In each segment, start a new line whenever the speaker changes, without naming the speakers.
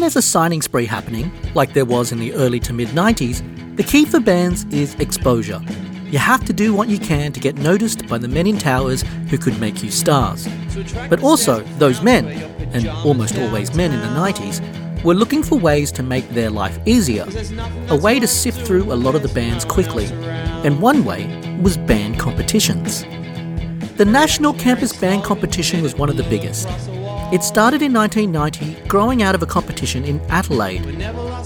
When there's a signing spree happening, like there was in the early to mid 90s, the key for bands is exposure. You have to do what you can to get noticed by the men in towers who could make you stars. But also, those men, and almost always men in the 90s, were looking for ways to make their life easier, a way to sift through a lot of the bands quickly, and one way was band competitions. The National Campus Band Competition was one of the biggest. It started in 1990, growing out of a competition in Adelaide.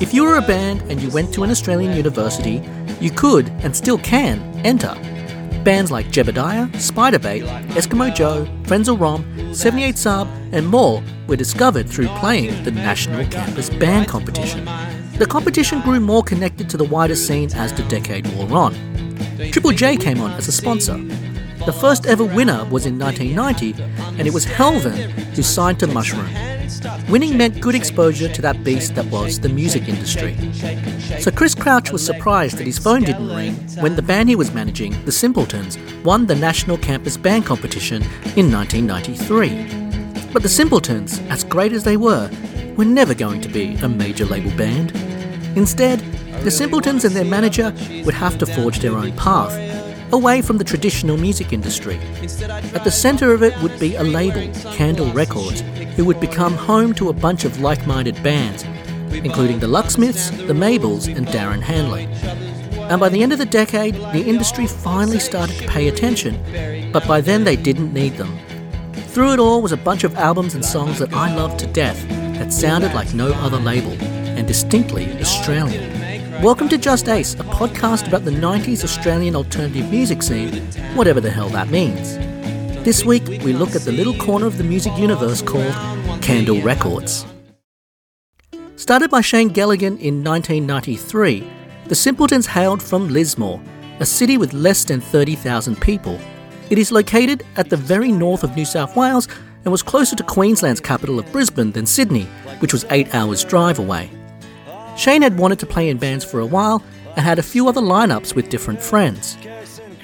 If you were a band and you went to an Australian university, you could, and still can, enter. Bands like Jebediah, Spiderbait, Eskimo Joe, Frenzal Rhomb, 78 Saab, and more were discovered through playing the National Campus Band Competition. The competition grew more connected to the wider scene as the decade wore on. Triple J came on as a sponsor. The first ever winner was in 1990, and it was Helven who signed to Mushroom. Winning meant good exposure to that beast that was the music industry. So Chris Crouch was surprised that his phone didn't ring when the band he was managing, the Simpletons, won the National Campus Band Competition in 1993. But the Simpletons, as great as they were, were never going to be a major label band. Instead, the Simpletons and their manager would have to forge their own path, away from the traditional music industry. At the centre of it would be a label, Candle Records, who would become home to a bunch of like minded bands, including the Lucksmiths, the Mabels, and Darren Hanlon. And by the end of the decade, the industry finally started to pay attention, but by then they didn't need them. Through it all was a bunch of albums and songs that I loved to death that sounded like no other label and distinctly Australian. Welcome to Just Ace, a podcast about the 90s Australian alternative music scene, whatever the hell that means. This week, we look at the little corner of the music universe called Candle Records. Started by Shane Gelligan in 1993, the Simpletons hailed from Lismore, a city with less than 30,000 people. It is located at the very north of New South Wales and was closer to Queensland's capital of Brisbane than Sydney, which was eight hours' drive away. Shane had wanted to play in bands for a while and had a few other lineups with different friends.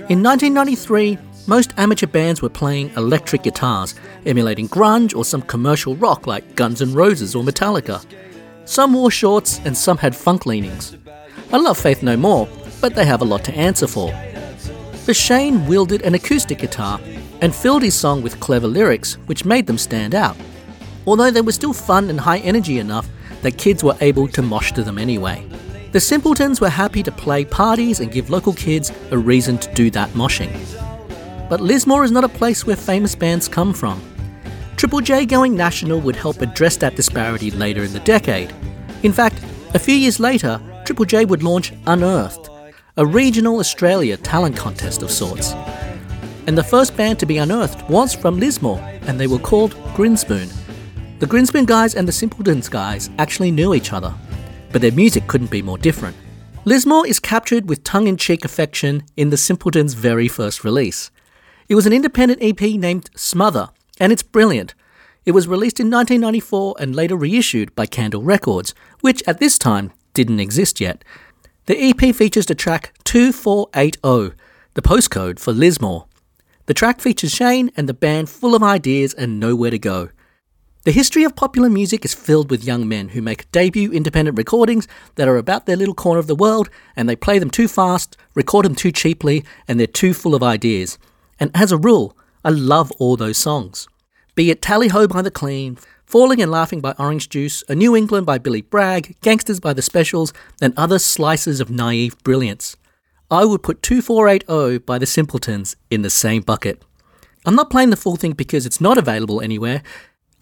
In 1993, most amateur bands were playing electric guitars, emulating grunge or some commercial rock like Guns N' Roses or Metallica. Some wore shorts and some had funk leanings. I love Faith No More, but they have a lot to answer for. But Shane wielded an acoustic guitar and filled his song with clever lyrics, which made them stand out. Although they were still fun and high energy enough that kids were able to mosh to them anyway. The Simpletons were happy to play parties and give local kids a reason to do that moshing. But Lismore is not a place where famous bands come from. Triple J going national would help address that disparity later in the decade. In fact, a few years later, Triple J would launch Unearthed, a regional Australia talent contest of sorts. And the first band to be unearthed was from Lismore, and they were called Grinspoon. The Grinspoon guys and the Simpletons guys actually knew each other, but their music couldn't be more different. Lismore is captured with tongue in cheek affection in the Simpletons' very first release. It was an independent EP named Smother, and it's brilliant. It was released in 1994 and later reissued by Candle Records, which at this time didn't exist yet. The EP features the track 2480, the postcode for Lismore. The track features Shane and the band full of ideas and nowhere to go. The history of popular music is filled with young men who make debut independent recordings that are about their little corner of the world and they play them too fast, record them too cheaply, and they're too full of ideas. And as a rule, I love all those songs. Be it Tally Ho by The Clean, Falling and Laughing by Orange Juice, A New England by Billy Bragg, Gangsters by The Specials, and other slices of naive brilliance. I would put 2480 by The Simpletons in the same bucket. I'm not playing the full thing because it's not available anywhere,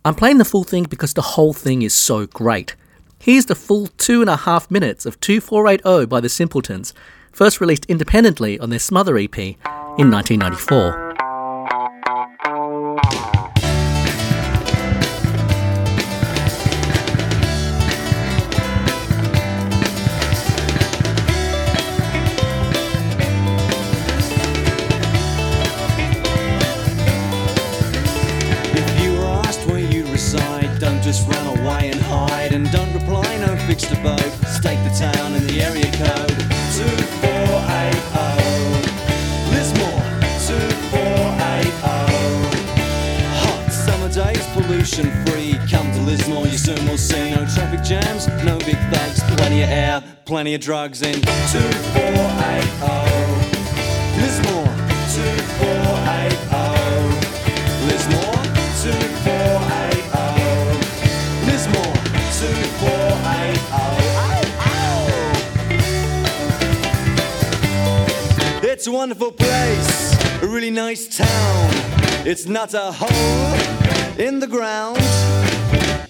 I'm playing the full thing because the whole thing is so great. Here's the full two and a half minutes of 2480 by the Simpletons, first released independently on their Smother EP in 1994.
Plenty of drugs in 2480. Lismore 2480. Lismore 2480. Lismore 2480. It's a wonderful place, a really nice town. It's not a hole in the ground.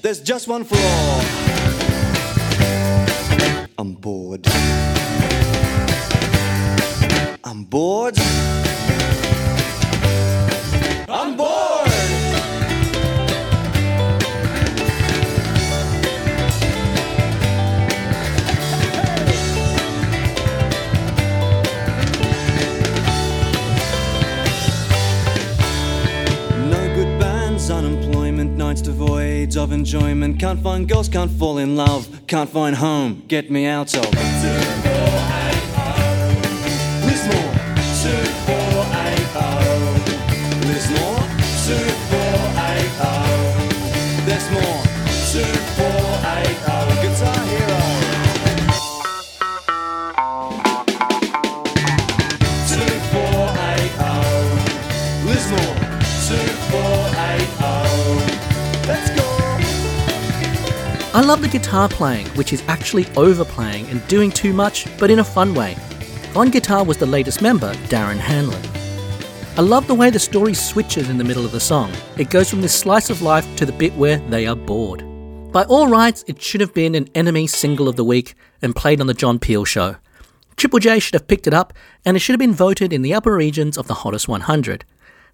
There's just one floor. I'm bored. Bored. I'm bored. No good bands, unemployment, nights devoid of enjoyment. Can't find girls, can't fall in love, can't find home. Get me out of.
I love the guitar playing, which is actually overplaying and doing too much, but in a fun way. On guitar was the latest member, Darren Hanlon. I love the way the story switches in the middle of the song. It goes from this slice of life to the bit where they are bored. By all rights, it should have been an NME single of the week and played on the John Peel show. Triple J should have picked it up, and it should have been voted in the upper regions of the hottest 100.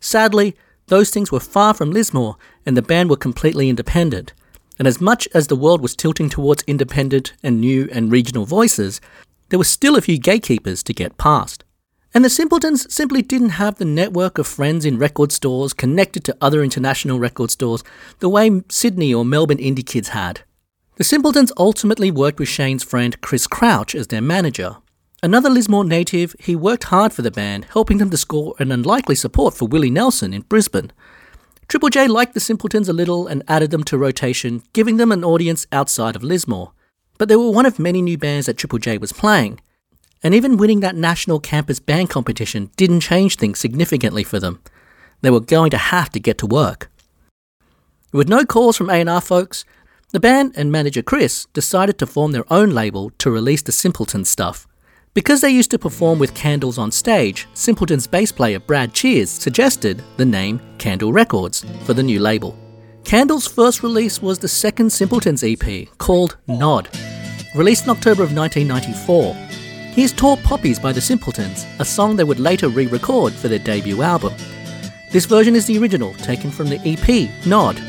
Sadly, those things were far from Lismore, and the band were completely independent. And as much as the world was tilting towards independent and new and regional voices, there were still a few gatekeepers to get past. And the Simpletons simply didn't have the network of friends in record stores connected to other international record stores the way Sydney or Melbourne indie kids had. The Simpletons ultimately worked with Shane's friend Chris Crouch as their manager. Another Lismore native, he worked hard for the band, helping them to score an unlikely support for Willie Nelson in Brisbane. Triple J liked the Simpletons a little and added them to rotation, giving them an audience outside of Lismore. But they were one of many new bands that Triple J was playing, and even winning that national campus band competition didn't change things significantly for them. They were going to have to get to work. With no calls from A&R folks, the band and manager Chris decided to form their own label to release the Simpleton stuff. Because they used to perform with candles on stage, Simpleton's bass player Brad Cheers suggested the name Candle Records for the new label. Candle's first release was the second Simpletons EP called Nod, released in October of 1994. Here's Tall Poppies by the Simpletons, a song they would later re record for their debut album. This version is the original, taken from the EP Nod.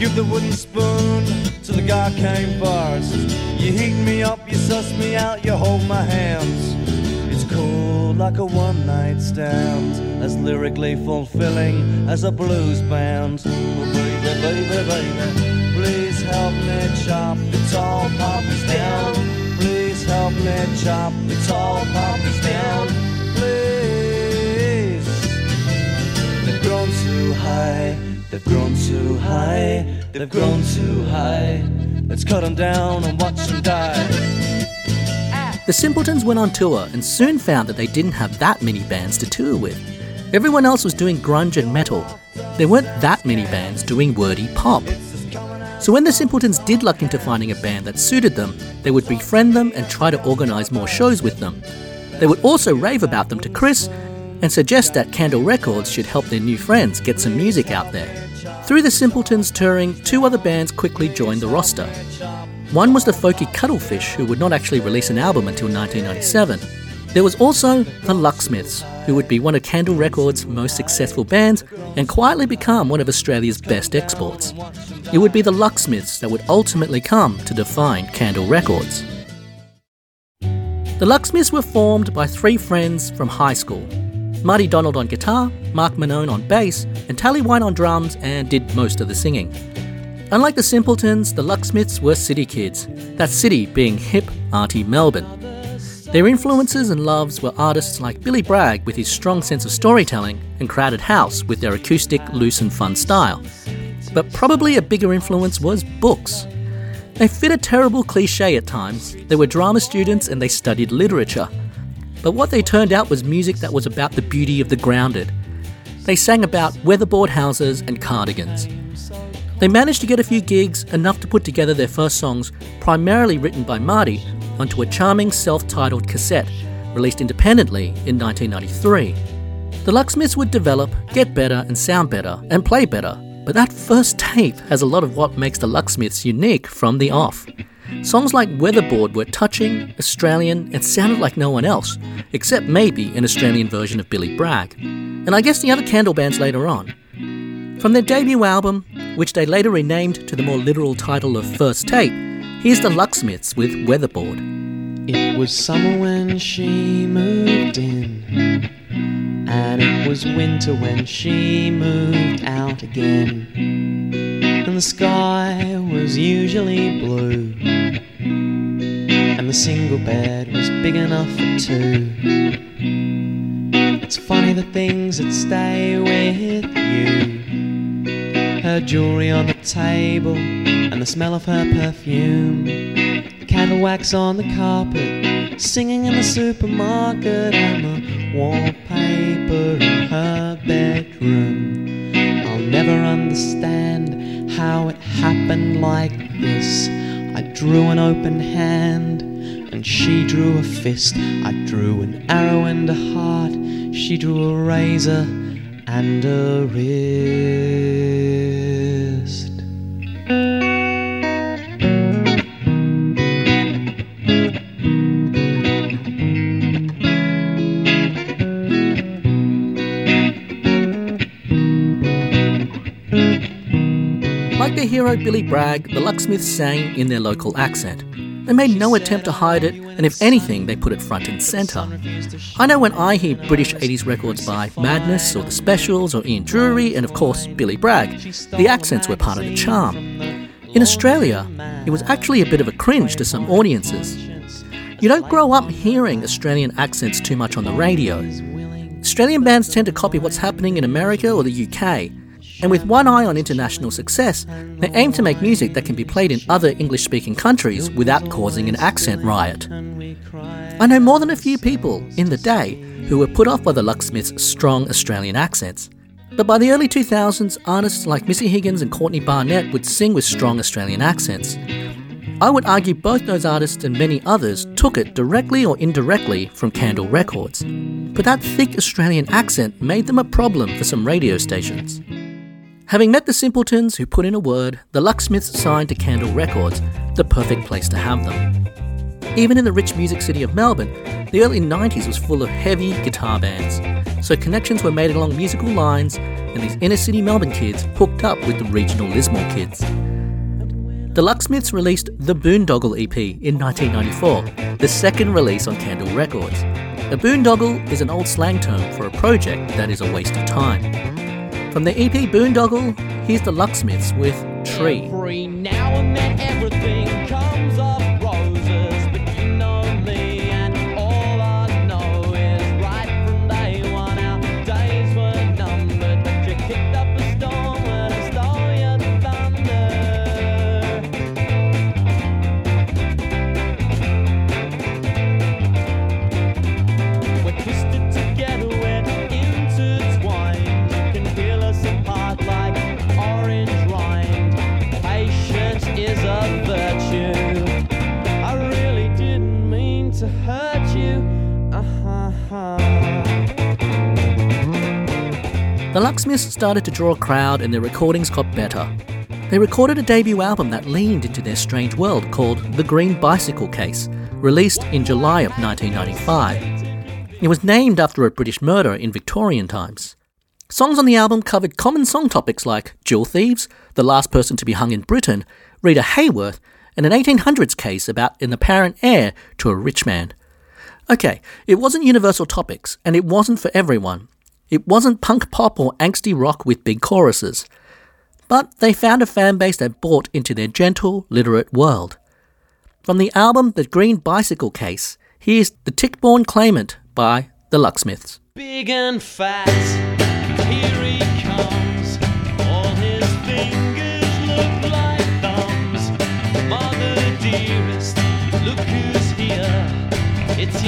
Give the wooden spoon to the guy came first. You heat me up, you suss me out, you hold my hands. It's cool like a one night stand, as lyrically fulfilling as a blues band. Oh, baby, baby, baby, please help me chop the tall poppies down. Please help me chop the tall poppies down. Please. They've grown too high, they've grown too high, they've grown too high. Let's cut them down and watch them die.
The Simpletons went on tour and soon found that they didn't have that many bands to tour with. Everyone else was doing grunge and metal. There weren't that many bands doing wordy pop. So when the Simpletons did luck into finding a band that suited them, they would befriend them and try to organise more shows with them. They would also rave about them to Chris and suggest that Candle Records should help their new friends get some music out there. Through the Simpletons touring, two other bands quickly joined the roster. One was the folky Cuttlefish, who would not actually release an album until 1997. There was also the Lucksmiths, who would be one of Candle Records' most successful bands and quietly become one of Australia's best exports. It would be the Lucksmiths that would ultimately come to define Candle Records. The Lucksmiths were formed by three friends from high school Marty Donald on guitar, Mark Monnone on bass, and Tali White on drums and did most of the singing. Unlike the Simpletons, the Lucksmiths were city kids, that city being hip, arty Melbourne. Their influences and loves were artists like Billy Bragg with his strong sense of storytelling and Crowded House with their acoustic, loose and fun style. But probably a bigger influence was books. They fit a terrible cliche at times. They were drama students and they studied literature. But what they turned out was music that was about the beauty of the grounded. They sang about weatherboard houses and cardigans. They managed to get a few gigs, enough to put together their first songs, primarily written by Marty, onto a charming self titled cassette, released independently in 1993. The Lucksmiths would develop, get better, and sound better, and play better, but that first tape has a lot of what makes the Lucksmiths unique from the off. Songs like Weatherboard were touching, Australian, and sounded like no one else, except maybe an Australian version of Billy Bragg. And I guess the other Candle bands later on. From their debut album, which they later renamed to the more literal title of First Tape, Here's the Lucksmiths with Weatherboard.
It was summer when she moved in, and it was winter when she moved out again. And the sky was usually blue, and the single bed was big enough for two. It's funny the things that stay with you her jewelry on the table and the smell of her perfume. Candle wax on the carpet, singing in the supermarket, and the wallpaper in her bedroom. I'll never understand how it happened like this. I drew an open hand and she drew a fist. I drew an arrow and a heart. She drew a razor and a wrist.
Like their hero Billy Bragg, the Lucksmiths sang in their local accent. They made no attempt to hide it, and if anything, they put it front and centre. I know when I hear British 80s records by Madness or The Specials or Ian Dury and of course Billy Bragg, the accents were part of the charm. In Australia, it was actually a bit of a cringe to some audiences. You don't grow up hearing Australian accents too much on the radio. Australian bands tend to copy what's happening in America or the UK, and with one eye on international success, they aim to make music that can be played in other English speaking countries without causing an accent riot. I know more than a few people in the day who were put off by the Lucksmiths' strong Australian accents. But by the early 2000s, artists like Missy Higgins and Courtney Barnett would sing with strong Australian accents. I would argue both those artists and many others took it directly or indirectly from Candle Records. But that thick Australian accent made them a problem for some radio stations. Having met the simpletons who put in a word, the Lucksmiths signed to Candle Records, the perfect place to have them. Even in the rich music city of Melbourne, the early 90s was full of heavy guitar bands, so connections were made along musical lines, and these inner city Melbourne kids hooked up with the regional Lismore kids. The Lucksmiths released the Boondoggle EP in 1994, the second release on Candle Records. A boondoggle is an old slang term for a project that is a waste of time. From the EP Boondoggle, here's the Lucksmiths with Tree. The started to draw a crowd and their recordings got better. They recorded a debut album that leaned into their strange world called The Green Bicycle Case, released in July of 1995. It was named after a British murder in Victorian times. Songs on the album covered common song topics like jewel thieves, the last person to be hung in Britain, Rita Hayworth, and an 1800s case about an apparent heir to a rich man. Okay, it wasn't universal topics, and it wasn't for everyone. It wasn't punk pop or angsty rock with big choruses. But they found a fan base that bought into their gentle, literate world. From the album The Green Bicycle Case, Here's The Tichborne Claimant by the Lucksmiths.
Big and fat, here he comes. All his fingers look like thumbs. Mother dearest, look who's here. It's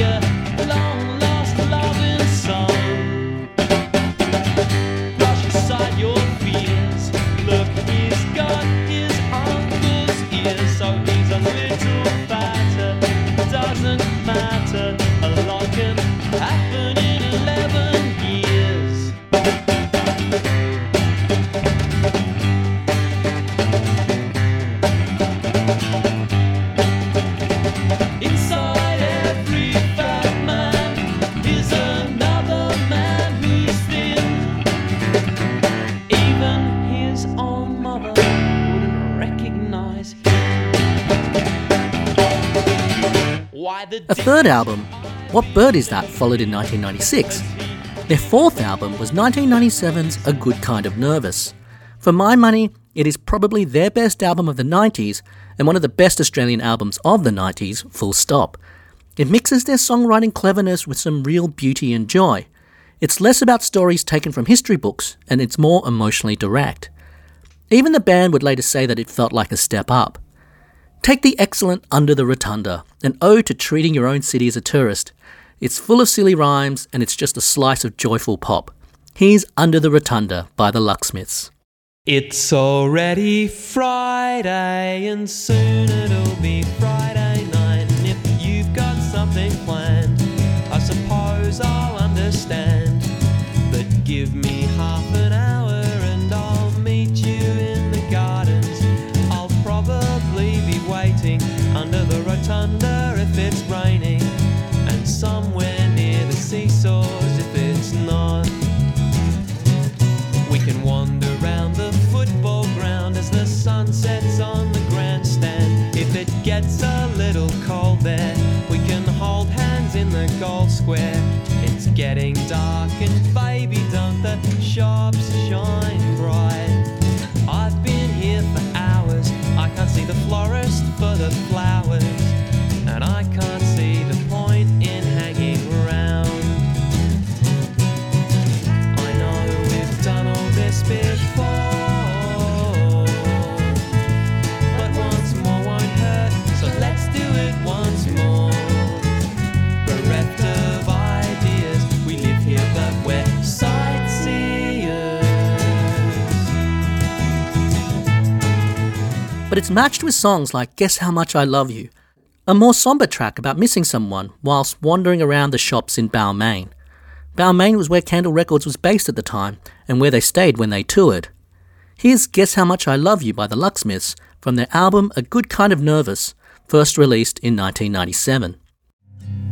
A
third album, What Bird Is That, followed in 1996. Their fourth album was 1997's A Good Kind of Nervous. For my money, it is probably their best album of the 90s and one of the best Australian albums of the 90s, full stop. It mixes their songwriting cleverness with some real beauty and joy. It's less about stories taken from history books and it's more emotionally direct. Even the band would later say that it felt like a step up. Take the excellent Under the Rotunda, an ode to treating your own city as a tourist. It's full of silly rhymes and it's just a slice of joyful pop. Here's Under the Rotunda by the Lucksmiths.
It's already Friday, and soon it'll be Friday gets a little cold there, we can hold hands in the goal square. It's getting dark and baby, don't the shops shine bright? I've been here for hours. I can't see the florist for the flowers, But
it's matched with songs like Guess How Much I Love You, a more somber track about missing someone whilst wandering around the shops in Balmain. Balmain was where Candle Records was based at the time and where they stayed when they toured. Here's Guess How Much I Love You by the Lucksmiths from their album A Good Kind of Nervous, first released in 1997.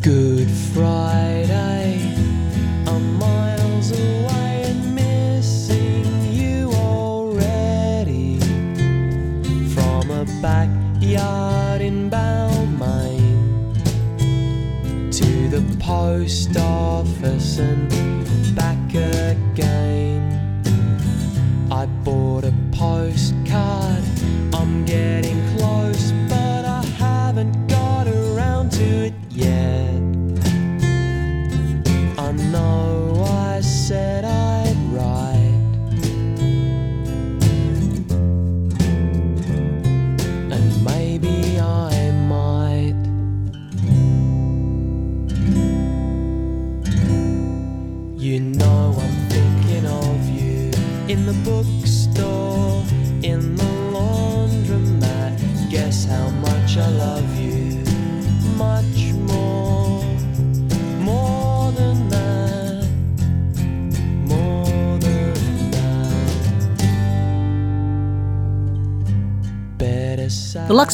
Good Friday, backyard in Balmain to the post office and back again. I bought a postcard, I'm getting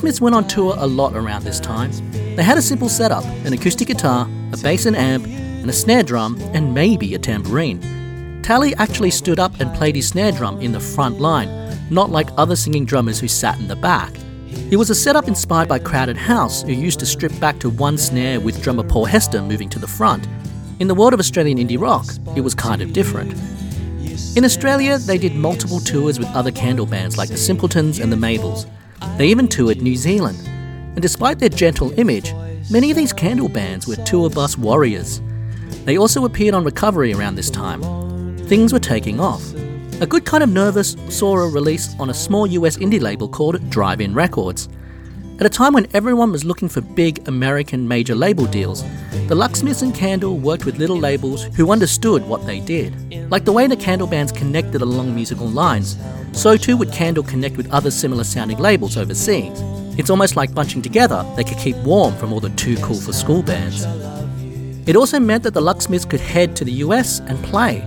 Lucksmiths went on tour a lot around this time. They had a simple setup an acoustic guitar, a bass and amp, and a snare drum, and maybe a tambourine. Tali actually stood up and played his snare drum in the front line, not like other singing drummers who sat in the back. It was a setup inspired by Crowded House, who used to strip back to one snare with drummer Paul Hester moving to the front. In the world of Australian indie rock, it was kind of different. In Australia, they did multiple tours with other candle bands like the Simpletons and the Mabels. They even toured New Zealand. And despite their gentle image, Many of these candle bands were tour bus warriors. They also appeared on Recovery around this time. Things were taking off. A Good Kind of Nervous saw a release on a small US indie label called Drive In Records. At a time when everyone was looking for big American major label deals, the Lucksmiths and Candle worked with little labels who understood what they did. Like the way the Candle bands connected along musical lines, so too would Candle connect with other similar sounding labels overseas. It's almost like bunching together, they could keep warm from all the too cool for school bands. It also meant that the Lucksmiths could head to the US and play.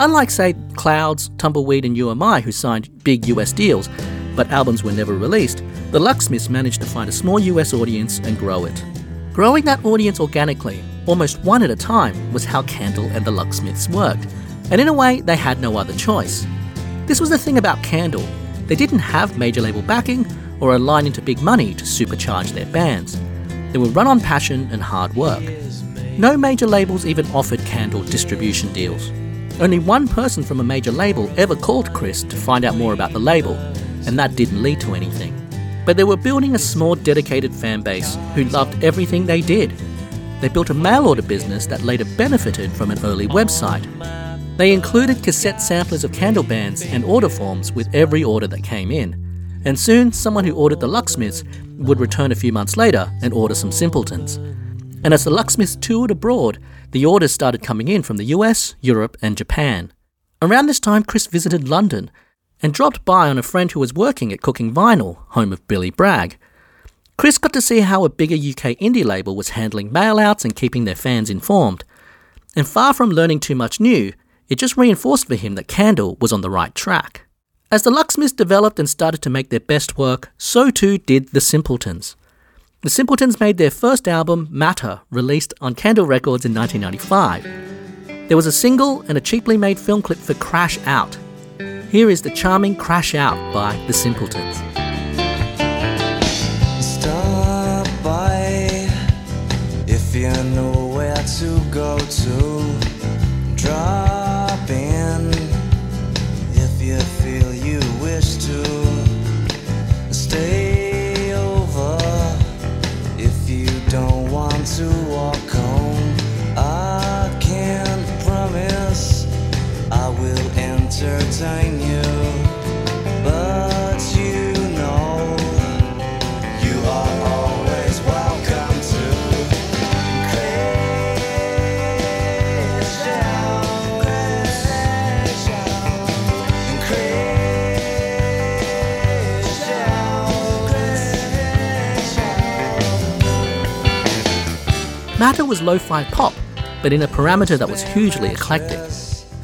Unlike, say, Clouds, Tumbleweed, and You Am I, who signed big US deals, but albums were never released, the Lucksmiths managed to find a small US audience and grow it. Growing that audience organically, almost one at a time, was how Candle and the Lucksmiths worked, and in a way, they had no other choice. This was the thing about Candle. They didn't have major label backing or a line into big money to supercharge their bands. They were run on passion and hard work. No major labels even offered Candle distribution deals. Only one person from a major label ever called Chris to find out more about the label, and that didn't lead to anything. But they were building a small, dedicated fan base who loved everything they did. They built a mail order business that later benefited from an early website. They included cassette samplers of candle bands and order forms with every order that came in. And soon, someone who ordered the Lucksmiths would return a few months later and order some Simpletons. And as the Lucksmiths toured abroad, the orders started coming in from the US, Europe, and Japan. Around this time, Chris visited London and dropped by on a friend who was working at Cooking Vinyl, home of Billy Bragg. Chris got to see how a bigger UK indie label was handling mailouts and keeping their fans informed. And far from learning too much new, it just reinforced for him that Candle was on the right track. As the Lucksmiths developed and started to make their best work, so too did the Simpletons. The Simpletons made their first album, Matter, released on Candle Records in 1995. There was a single and a cheaply made film clip for Crash Out, here is the charming Crash Out by The Simpletons.
Stop by if you know where to go to. Drop out.
Matter was lo fi pop, but in a parameter that was hugely eclectic.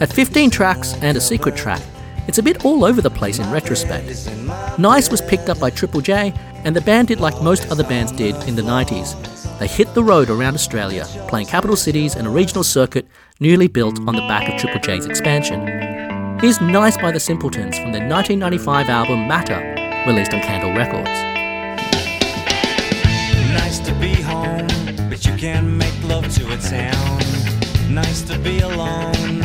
At 15 tracks and a secret track, it's a bit all over the place in retrospect. Nice was picked up by Triple J, and the band did like most other bands did in the 90s. They hit the road around Australia, playing capital cities and a regional circuit newly built on the back of Triple J's expansion. Here's Nice by the Simpletons from their 1995 album Matter, released on Candle Records.
Nice but you can't make love to a town. Nice to be alone,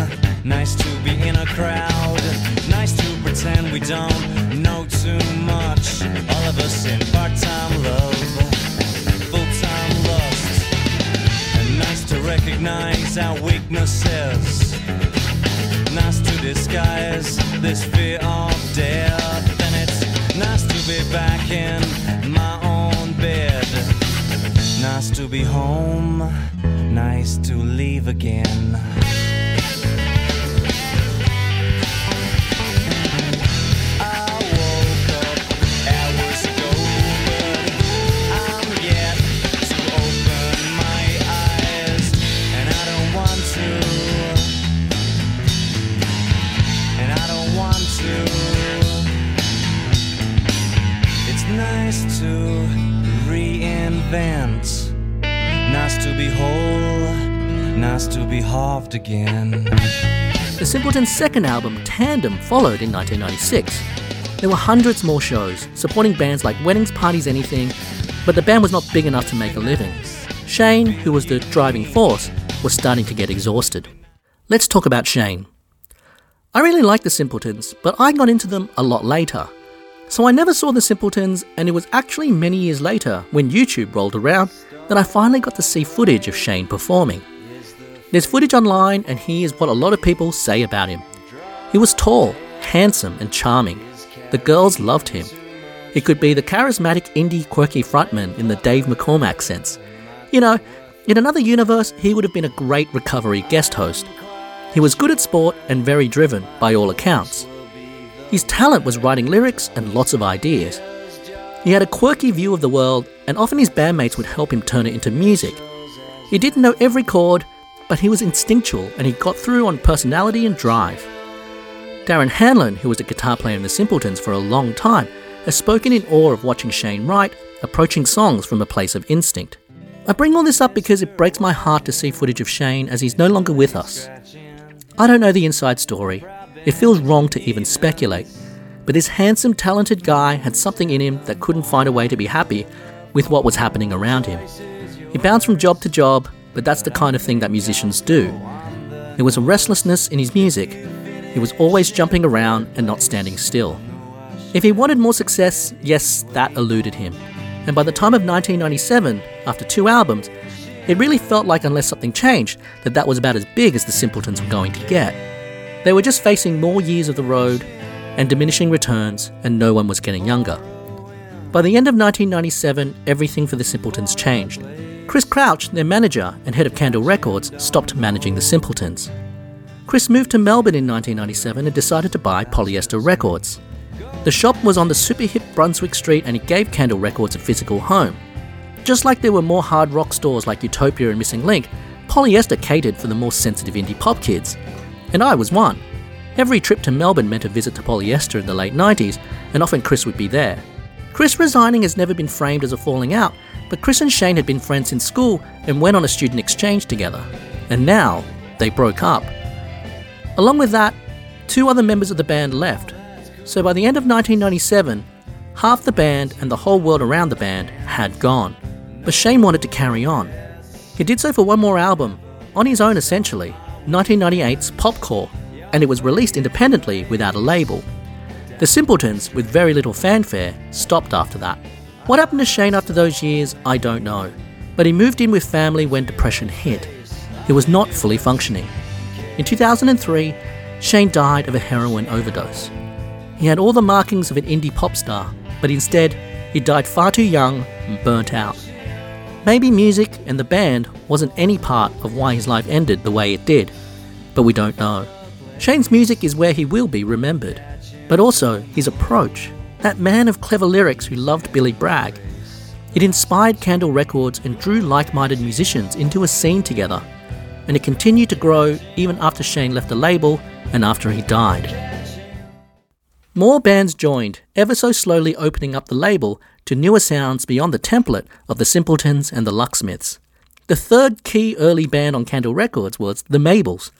nice to be in a crowd. Nice to pretend we don't know too much. All of us in part time love, full time lust. And nice to recognize our weaknesses. Nice to disguise this fear of death. And it's nice to be back in my own bed. Nice to be home, nice to leave again. Halved again.
The Simpletons' second album, Tandem, followed in 1996. There were hundreds more shows, supporting bands like Weddings, Parties, Anything, but the band was not big enough to make a living. Shane, who was the driving force, was starting to get exhausted. Let's talk about Shane. I really like the Simpletons, but I got into them a lot later. So I never saw the Simpletons, and it was actually many years later, when YouTube rolled around, that I finally got to see footage of Shane performing. There's footage online, and here's what a lot of people say about him. He was tall, handsome, and charming. The girls loved him. He could be the charismatic indie quirky frontman in the Dave McCormack sense. You know, in another universe, he would have been a great recovery guest host. He was good at sport and very driven, by all accounts. His talent was writing lyrics and lots of ideas. He had a quirky view of the world, and often his bandmates would help him turn it into music. He didn't know every chord, but he was instinctual and he got through on personality and drive. Darren Hanlon, who was a guitar player in the Simpletons for a long time, has spoken in awe of watching Shane write, approaching songs from a place of instinct. I bring all this up because it breaks my heart to see footage of Shane as he's no longer with us. I don't know the inside story. It feels wrong to even speculate. But this handsome, talented guy had something in him that couldn't find a way to be happy with what was happening around him. He bounced from job to job, but that's the kind of thing that musicians do. There was a restlessness in his music. He was always jumping around and not standing still. If he wanted more success, yes, that eluded him. And by the time of 1997, after two albums, it really felt like, unless something changed, that that was about as big as the Simpletons were going to get. They were just facing more years of the road and diminishing returns, and no one was getting younger. By the end of 1997, everything for the Simpletons changed. Chris Crouch, their manager and head of Candle Records, stopped managing the Simpletons. Chris moved to Melbourne in 1997 and decided to buy Polyester Records. The shop was on the super hip Brunswick Street and it gave Candle Records a physical home. Just like there were more hard rock stores like Utopia and Missing Link, Polyester catered for the more sensitive indie pop kids. And I was one. Every trip to Melbourne meant a visit to Polyester in the late 90s, and often Chris would be there. Chris resigning has never been framed as a falling out, but Chris and Shane had been friends in school and went on a student exchange together. And now, they broke up. Along with that, two other members of the band left. So by the end of 1997, half the band and the whole world around the band had gone. But Shane wanted to carry on. He did so for one more album, on his own essentially, 1998's Popcore, and it was released independently without a label. The Simpletons, with very little fanfare, stopped after that. What happened to Shane after those years, I don't know. But he moved in with family when depression hit. He was not fully functioning. In 2003, Shane died of a heroin overdose. He had all the markings of an indie pop star, but instead, he died far too young and burnt out. Maybe music and the band wasn't any part of why his life ended the way it did, but we don't know. Shane's music is where he will be remembered, but also his approach. That man of clever lyrics who loved Billy Bragg. It inspired Candle Records and drew like minded musicians into a scene together, and it continued to grow even after Shane left the label and after he died. More bands joined, ever so slowly opening up the label to newer sounds beyond the template of the Simpletons and the Lucksmiths. The third key early band on Candle Records was the Mabels.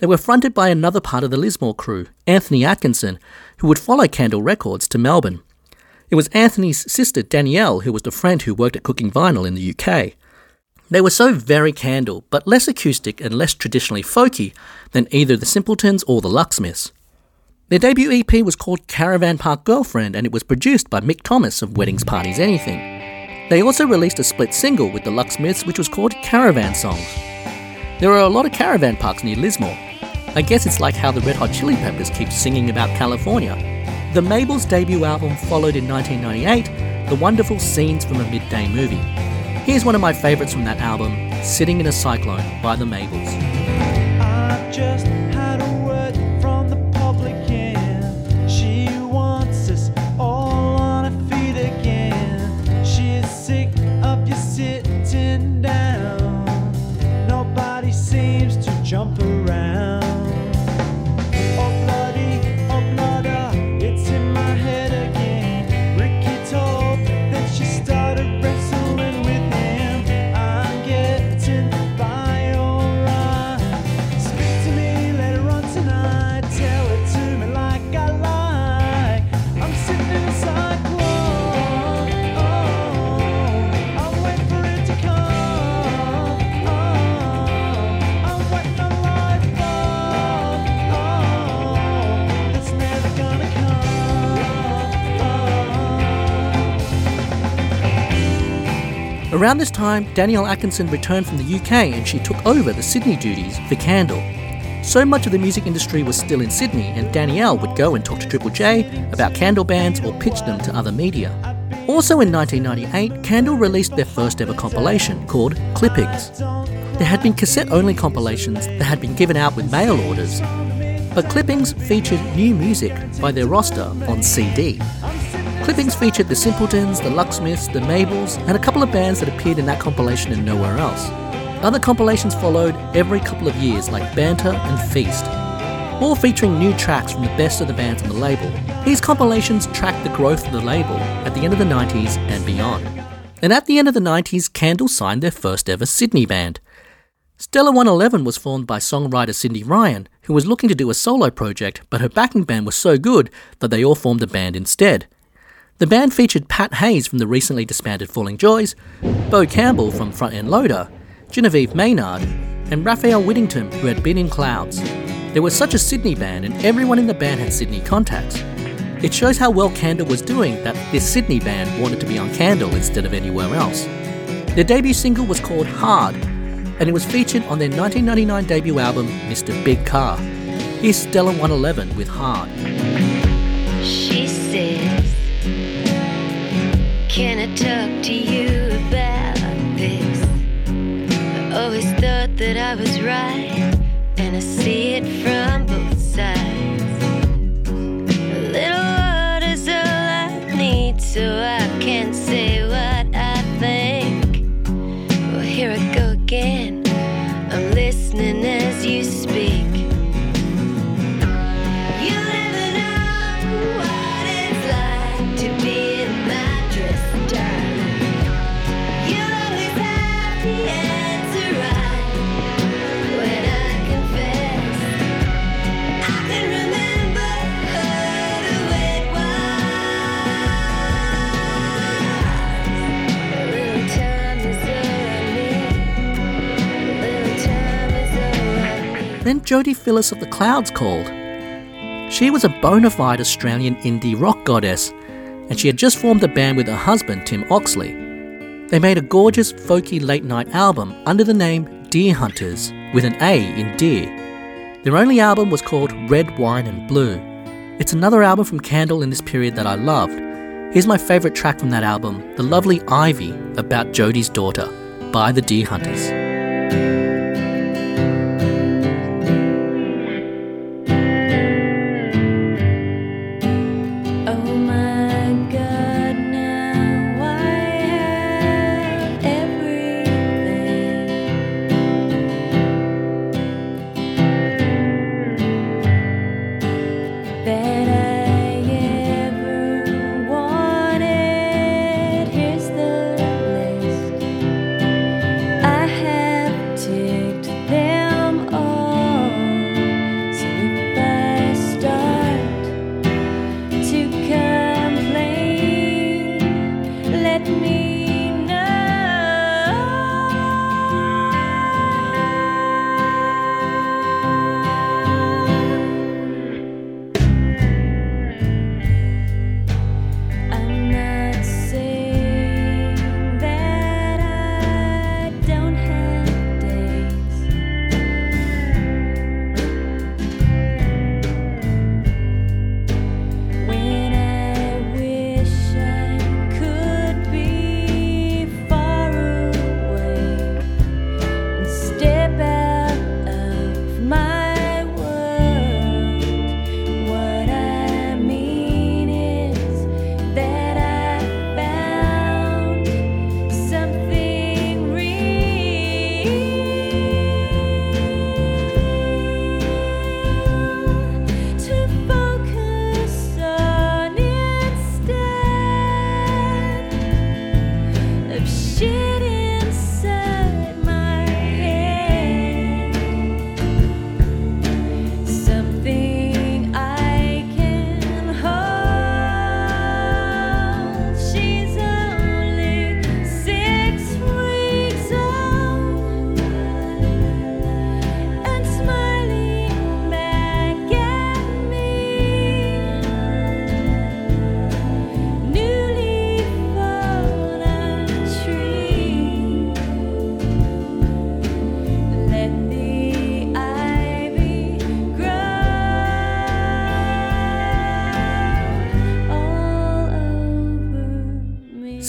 They were fronted by another part of the Lismore crew, Anthony Atkinson, who would follow Candle Records to Melbourne. It was Anthony's sister Danielle who was the friend who worked at Cooking Vinyl in the UK. They were so very Candle, but less acoustic and less traditionally folky than either the Simpletons or the Lucksmiths. Their debut EP was called Caravan Park Girlfriend and it was produced by Mick Thomas of Weddings Parties Anything. They also released a split single with the Lucksmiths which was called Caravan Songs. There are a lot of caravan parks near Lismore. I guess it's like how the Red Hot Chili Peppers keep singing about California. The Mabels' debut album followed in 1998, The Wonderful Scenes from a Midday Movie. Here's one of my favourites from that album, Sitting in a Cyclone by the Mabels.
Around
this time, Danielle Atkinson returned from the UK and she took over the Sydney duties for Candle. So much of the music industry was still in Sydney, and Danielle would go and talk to Triple J about Candle bands or pitch them to other media. Also in 1998, Candle released their first ever compilation called Clippings. There had been cassette only compilations that had been given out with mail orders, but Clippings featured new music by their roster on CD. Clippings featured the Simpletons, the Lucksmiths, the Mabels, and a couple of bands that appeared in that compilation and nowhere else. Other compilations followed every couple of years, like Banter and Feast, all featuring new tracks from the best of the bands on the label. These compilations tracked the growth of the label at the end of the 90s and beyond. And at the end of the 90s, Candle signed their first ever Sydney band. Stella 111 was formed by songwriter Cindy Ryan, who was looking to do a solo project, but her backing band was so good that they all formed a band instead. The band featured Pat Hayes from the recently disbanded Falling Joys, Bo Campbell from Front End Loader, Genevieve Maynard, and Raphael Whittington, who had been in Clouds. They were such a Sydney band, and everyone in the band had Sydney contacts. It shows how well Candle was doing that this Sydney band wanted to be on Candle instead of anywhere else. Their debut single was called Hard, and it was featured on their 1999 debut album, Mr. Big Car. Here's Stella 111 with Hard.
She says, Can I talk to you about this? I always thought that I was right, and I see it from both sides. A little is all I need, so I can say
Jodi Phillis of the Clouds called. She was a bona fide Australian indie rock goddess, and she had just formed a band with her husband, Tim Oxley. They made a gorgeous, folky late night album under the name Deer Hunters, with an A in Deer. Their only album was called Red, Wine and Blue. It's another album from Candle in this period that I loved. Here's my favourite track from that album, the lovely Ivy about Jodi's daughter, by the Deer Hunters.
me.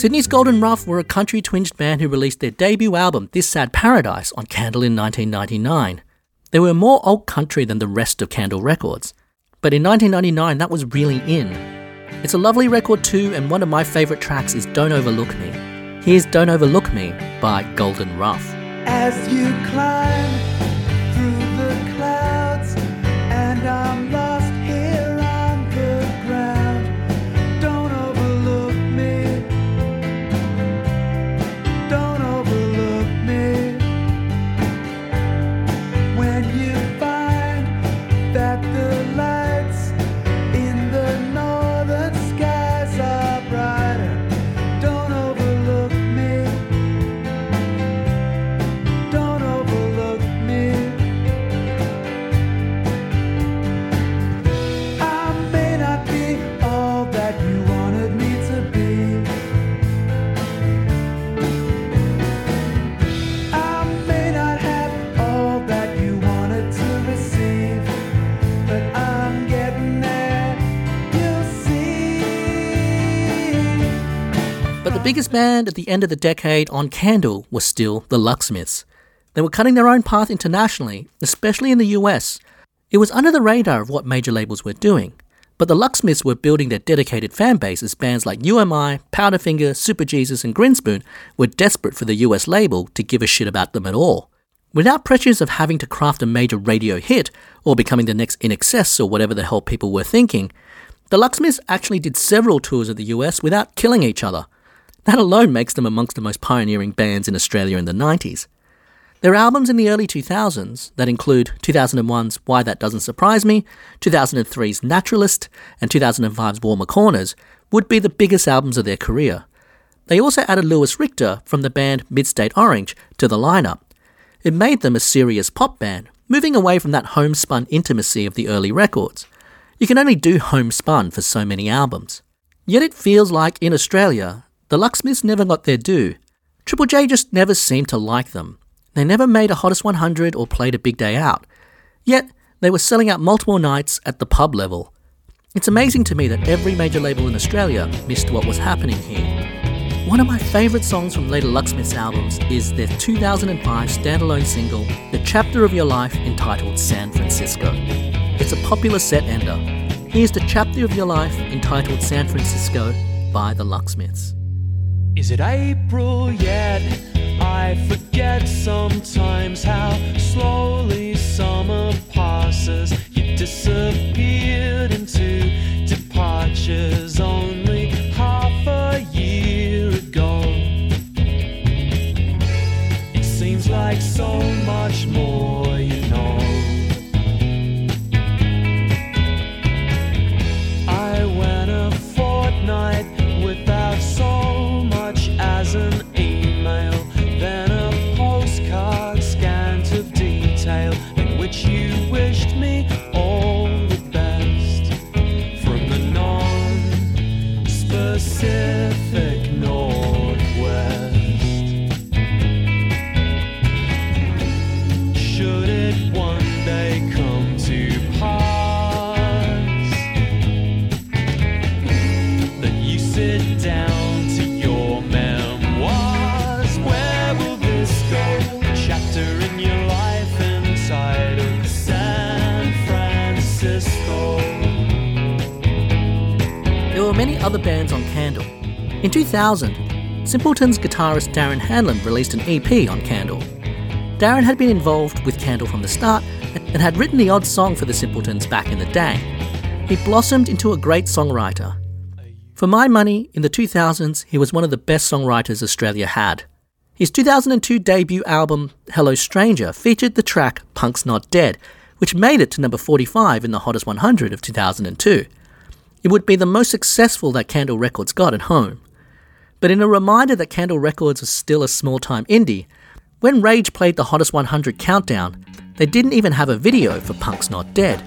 Sydney's Golden Rough were a country twinged band who released their debut album, This Sad Paradise, on Candle in 1999. They were more old country than the rest of Candle Records. But in 1999, that was really in. It's a lovely record too, and one of my favourite tracks is Don't Overlook Me. Here's Don't Overlook Me by Golden Rough.
As you climb the
biggest band at the end of the decade on Candle was still the Lucksmiths. They were cutting their own path internationally, especially in the US. It was under the radar of what major labels were doing, but the Lucksmiths were building their dedicated fan base as bands like You Am I, Powderfinger, Superjesus, and Grinspoon were desperate for the US label to give a shit about them at all. Without pressures of having to craft a major radio hit or becoming the next INXS or whatever the hell people were thinking, the Lucksmiths actually did several tours of the US without killing each other. That alone makes them amongst the most pioneering bands in Australia in the 90s. Their albums in the early 2000s, that include 2001's Why That Doesn't Surprise Me, 2003's Naturalist, and 2005's Warmer Corners, would be the biggest albums of their career. They also added Louis Richter from the band Midstate Orange to the lineup. It made them a serious pop band, moving away from that homespun intimacy of the early records. You can only do homespun for so many albums. Yet it feels like in Australia, the Lucksmiths never got their due. Triple J just never seemed to like them. They never made a Hottest 100 or played a big day out. Yet, they were selling out multiple nights at the pub level. It's amazing to me that every major label in Australia missed what was happening here. One of my favourite songs from later Lucksmiths albums is their 2005 standalone single, The Chapter of Your Life, entitled San Francisco. It's a popular set ender. Here's The Chapter of Your Life, entitled San Francisco, by the Lucksmiths.
Is it April yet? I forget sometimes how slowly summer passes. You disappeared into departures only half a year ago. It seems like so much more,
2000, Simpleton's guitarist Darren Hanlon released an EP on Candle. Darren had been involved with Candle from the start and had written the odd song for the Simpletons back in the day. He blossomed into a great songwriter. For my money, in the 2000s, he was one of the best songwriters Australia had. His 2002 debut album, Hello Stranger, featured the track Punk's Not Dead, which made it to number 45 in the Hottest 100 of 2002. It would be the most successful that Candle Records got at home. But in a reminder that Candle Records was still a small time indie, when Rage played the Hottest 100 countdown, they didn't even have a video for Punk's Not Dead.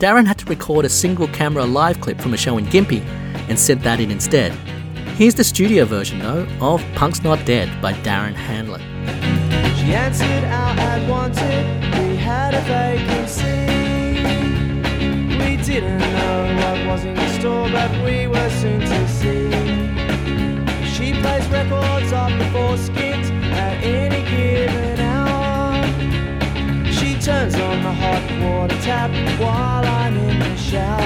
Darren had to record a single camera live clip from a show in Gympie and sent that in instead. Here's the studio version, though, of Punk's Not Dead by Darren Hanlon.
She answered wanted. We had a vacancy. We didn't know what was in store, but we were soon to see.
Plays records off the foreskin at any given hour. She turns on the hot water tap while I'm in the shower.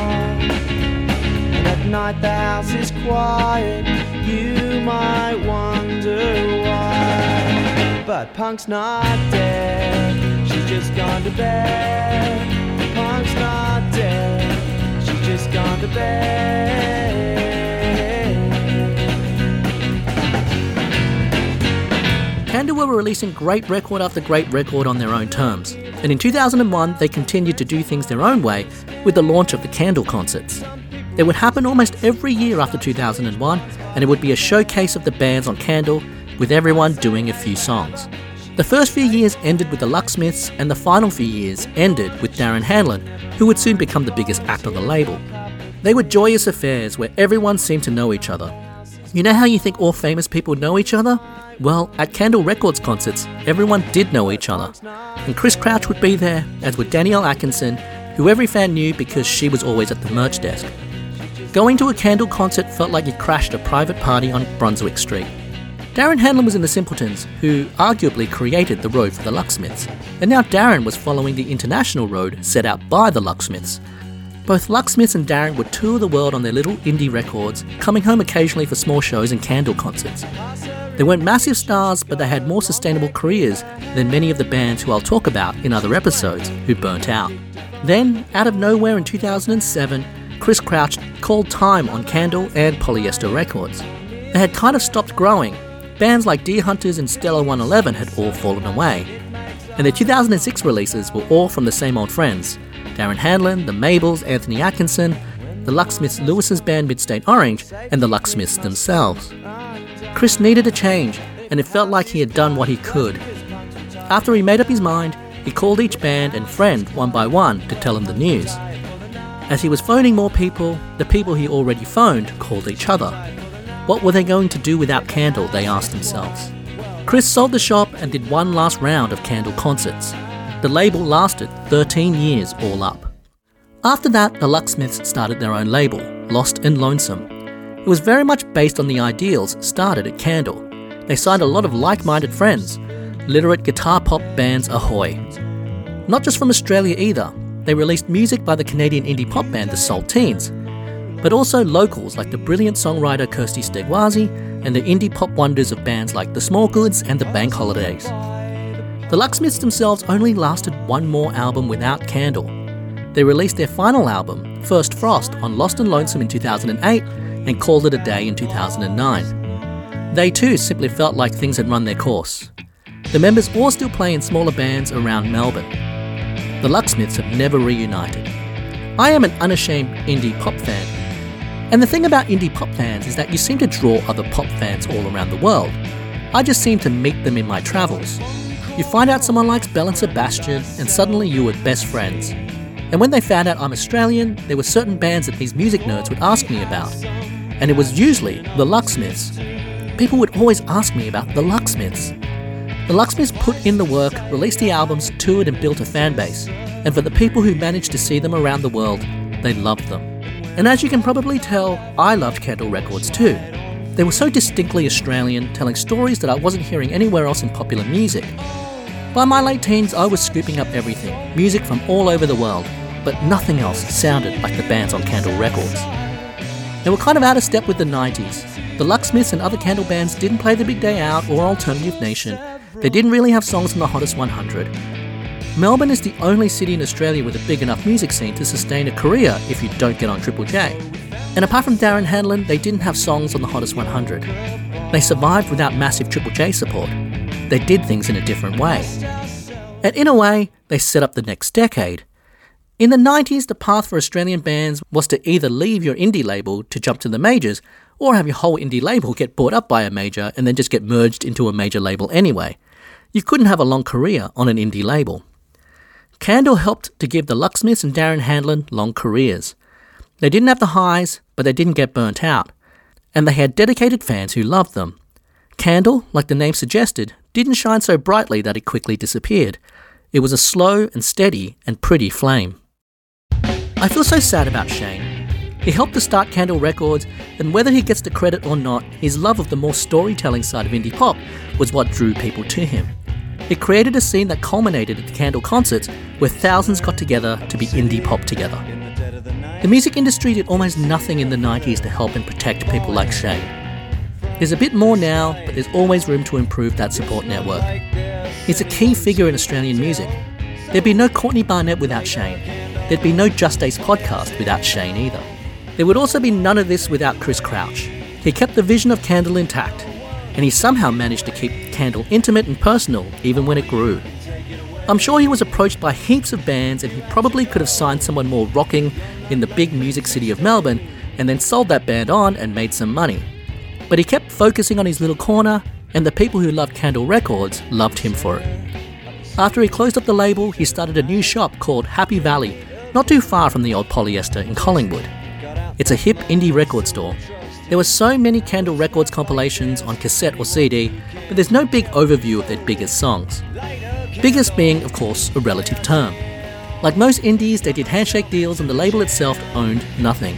And at night the house is quiet. You might wonder why. But Punk's not dead. She's just gone to bed. Punk's not dead. She's just gone to bed.
Candle were releasing great record after great record on their own terms, and in 2001 they continued to do things their own way with the launch of the Candle concerts. They would happen almost every year after 2001, and it would be a showcase of the bands on Candle, with everyone doing a few songs. The first few years ended with the Lucksmiths, and the final few years ended with Darren Hanlon, who would soon become the biggest act on the label. They were joyous affairs where everyone seemed to know each other. You know how you think all famous people know each other? Well, at Candle Records concerts, everyone did know each other. And Chris Crouch would be there, as would Danielle Atkinson, who every fan knew because she was always at the merch desk. Going to a Candle concert felt like you crashed a private party on Brunswick Street. Darren Hanlon was in the Simpletons, who arguably created the road for the Lucksmiths, and now Darren was following the international road set out by the Lucksmiths. Both Lucksmiths and Darren would tour the world on their little indie records, coming home occasionally for small shows and candle concerts. They weren't massive stars, but they had more sustainable careers than many of the bands who I'll talk about in other episodes who burnt out. Then, out of nowhere in 2007, Chris Crouch called time on Candle and Polyester Records. They had kind of stopped growing. Bands like Deer Hunters and Stella 111 had all fallen away. And their 2006 releases were all from the same old friends Darren Hanlon, the Mabels, Anthony Atkinson, the Lucksmiths Louis's band Midstate Orange, and the Lucksmiths themselves. Chris needed a change, and it felt like he had done what he could. After he made up his mind, he called each band and friend one by one to tell them the news. As he was phoning more people, the people he already phoned called each other. What were they going to do without Candle, they asked themselves. Chris sold the shop and did one last round of Candle concerts. The label lasted 13 years all up. After that, the Lucksmiths started their own label, Lost and Lonesome. It was very much based on the ideals started at Candle. They signed a lot of like minded friends, literate guitar pop bands ahoy. Not just from Australia either, they released music by the Canadian indie pop band The Salteens, but also locals like the brilliant songwriter Kirsty Stegwazi and the indie pop wonders of bands like The Small Goods and The Bank Holidays. The Lucksmiths themselves only lasted one more album without Candle. They released their final album, First Frost, on Lost and Lonesome in 2008 and called it a day in 2009. They too simply felt like things had run their course. The members all still play in smaller bands around Melbourne. The Lucksmiths have never reunited. I am an unashamed indie pop fan. And the thing about indie pop fans is that you seem to draw other pop fans all around the world. I just seem to meet them in my travels. You find out someone likes Belle and Sebastian, and suddenly you are best friends. And when they found out I'm Australian, there were certain bands that these music nerds would ask me about. And it was usually the Lucksmiths. People would always ask me about the Lucksmiths. The Lucksmiths put in the work, released the albums, toured, and built a fan base. And for the people who managed to see them around the world, they loved them. And as you can probably tell, I loved Candle Records too. They were so distinctly Australian, telling stories that I wasn't hearing anywhere else in popular music. By my late teens, I was scooping up everything music from all over the world, but nothing else sounded like the bands on Candle Records. They were kind of out of step with the 90s. The Lucksmiths and other Candle bands didn't play The Big Day Out or Alternative Nation. They didn't really have songs on the Hottest 100. Melbourne is the only city in Australia with a big enough music scene to sustain a career if you don't get on Triple J. And apart from Darren Hanlon, they didn't have songs on the Hottest 100. They survived without massive Triple J support. They did things in a different way. And in a way, they set up the next decade. In the 90s, the path for Australian bands was to either leave your indie label to jump to the majors, or have your whole indie label get bought up by a major and then just get merged into a major label anyway. You couldn't have a long career on an indie label. Candle helped to give the Lucksmiths and Darren Hanlon long careers. They didn't have the highs, but they didn't get burnt out. And they had dedicated fans who loved them. Candle, like the name suggested, didn't shine so brightly that it quickly disappeared. It was a slow and steady and pretty flame. I feel so sad about Shane. He helped to start Candle Records, and whether he gets the credit or not, his love of the more storytelling side of indie pop was what drew people to him. It created a scene that culminated at the Candle concerts, where thousands got together to be indie pop together. The music industry did almost nothing in the 90s to help and protect people like Shane. There's a bit more now, but there's always room to improve that support network. He's a key figure in Australian music. There'd be no Courtney Barnett without Shane. There'd be no Just Ace podcast without Shane either. There would also be none of this without Chris Crouch. He kept the vision of Candle intact, and he somehow managed to keep Candle intimate and personal even when it grew. I'm sure he was approached by heaps of bands and he probably could have signed someone more rocking in the big music city of Melbourne and then sold that band on and made some money. But he kept focusing on his little corner, and the people who loved Candle Records loved him for it. After he closed up the label, he started a new shop called Happy Valley, not too far from the old polyester in Collingwood. It's a hip indie record store. There were so many Candle Records compilations on cassette or CD, but there's no big overview of their biggest songs. Biggest being, of course, a relative term. Like most indies, they did handshake deals and the label itself owned nothing.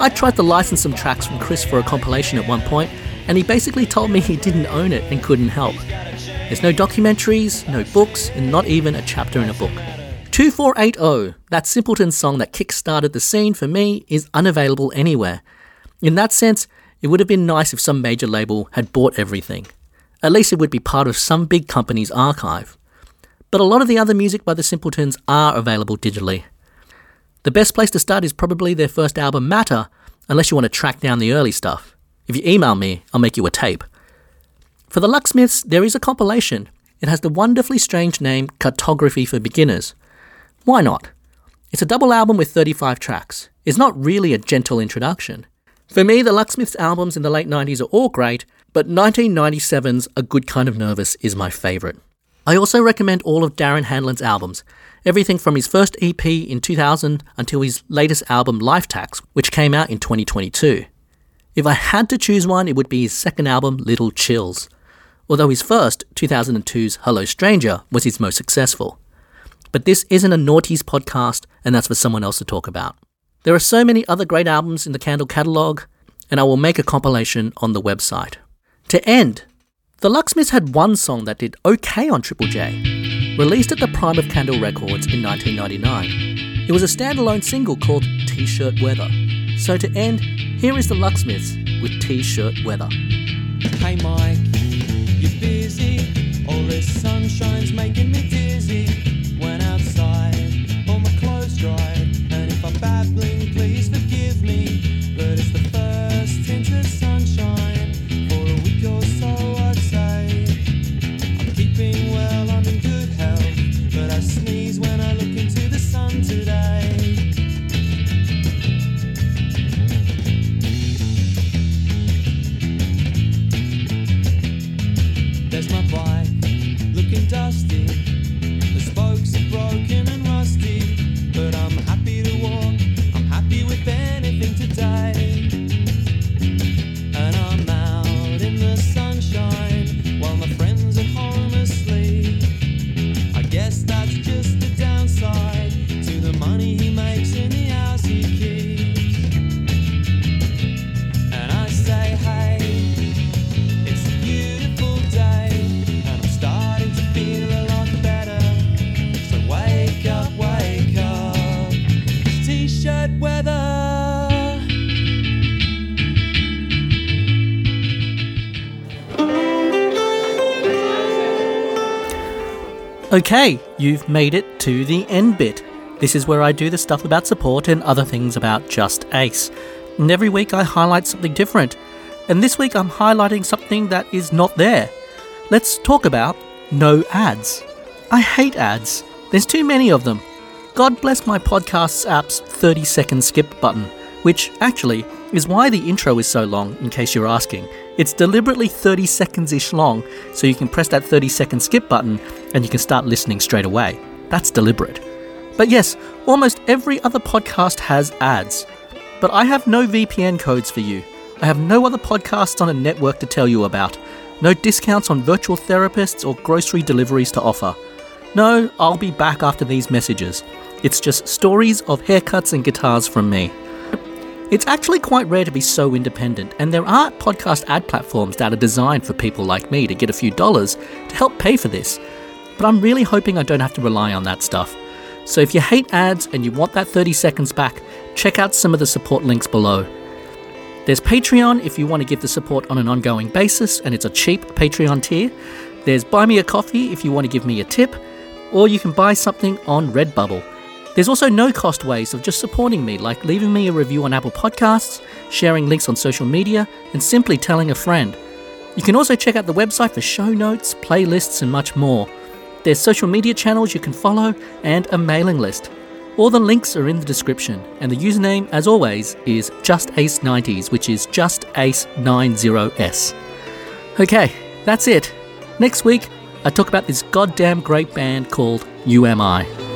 I tried to license some tracks from Chris for a compilation at one point, and he basically told me he didn't own it and couldn't help. There's no documentaries, no books, and not even a chapter in a book. 2480, that Simpleton song that kick-started the scene for me, is unavailable anywhere. In that sense, it would have been nice if some major label had bought everything. At least it would be part of some big company's archive. But a lot of the other music by the Simpletons are available digitally. The best place to start is probably their first album, Matter, unless you want to track down the early stuff. If you email me, I'll make you a tape. For the Lucksmiths, there is a compilation. It has the wonderfully strange name Cartography for Beginners. Why not? It's a double album with 35 tracks. It's not really a gentle introduction. For me, the Lucksmiths albums in the late 90s are all great, but 1997's A Good Kind of Nervous is my favourite. I also recommend all of Darren Hanlon's albums, everything from his first EP in 2000 until his latest album Life Tax, which came out in 2022. If I had to choose one, it would be his second album, Little Chills, although his first, 2002's Hello Stranger, was his most successful. But this isn't a Naughties podcast, and that's for someone else to talk about. There are so many other great albums in the Candle catalogue, and I will make a compilation on the website. To end, the Lucksmiths had one song that did okay on Triple J, released at the prime of Candle Records in 1999. It was a standalone single called T shirt Weather. So to end, here is the Lucksmiths with T shirt Weather.
Hey Mike, you're busy? All this sunshine's making
Okay, you've made it to the end bit. This is where I do the stuff about support and other things about Just Ace. And every week I highlight something different. And this week I'm highlighting something that is not there. Let's talk about no ads. I hate ads. There's too many of them. God bless my podcast's app's 30 second skip button, which actually is why the intro is so long, in case you're asking. It's deliberately 30 seconds ish long, so you can press that 30 second skip button and you can start listening straight away. That's deliberate. But yes, almost every other podcast has ads. But I have no VPN codes for you. I have no other podcasts on a network to tell you about. No discounts on virtual therapists or grocery deliveries to offer. No, I'll be back after these messages. It's just stories of haircuts and guitars from me. It's actually quite rare to be so independent, and there are podcast ad platforms that are designed for people like me to get a few dollars to help pay for this. But I'm really hoping I don't have to rely on that stuff. So if you hate ads and you want that 30 seconds back, check out some of the support links below. There's Patreon if you want to give the support on an ongoing basis, and it's a cheap Patreon tier. There's Buy Me a Coffee if you want to give me a tip, or you can buy something on Redbubble. There's also no cost ways of just supporting me, like leaving me a review on Apple Podcasts, sharing links on social media, and simply telling a friend. You can also check out the website for show notes, playlists, and much more. There's social media channels you can follow and a mailing list. All the links are in the description, and the username, as always, is JustAce90s, which is JustAce90s. Okay, that's it. Next week, I talk about this goddamn great band called You Am I.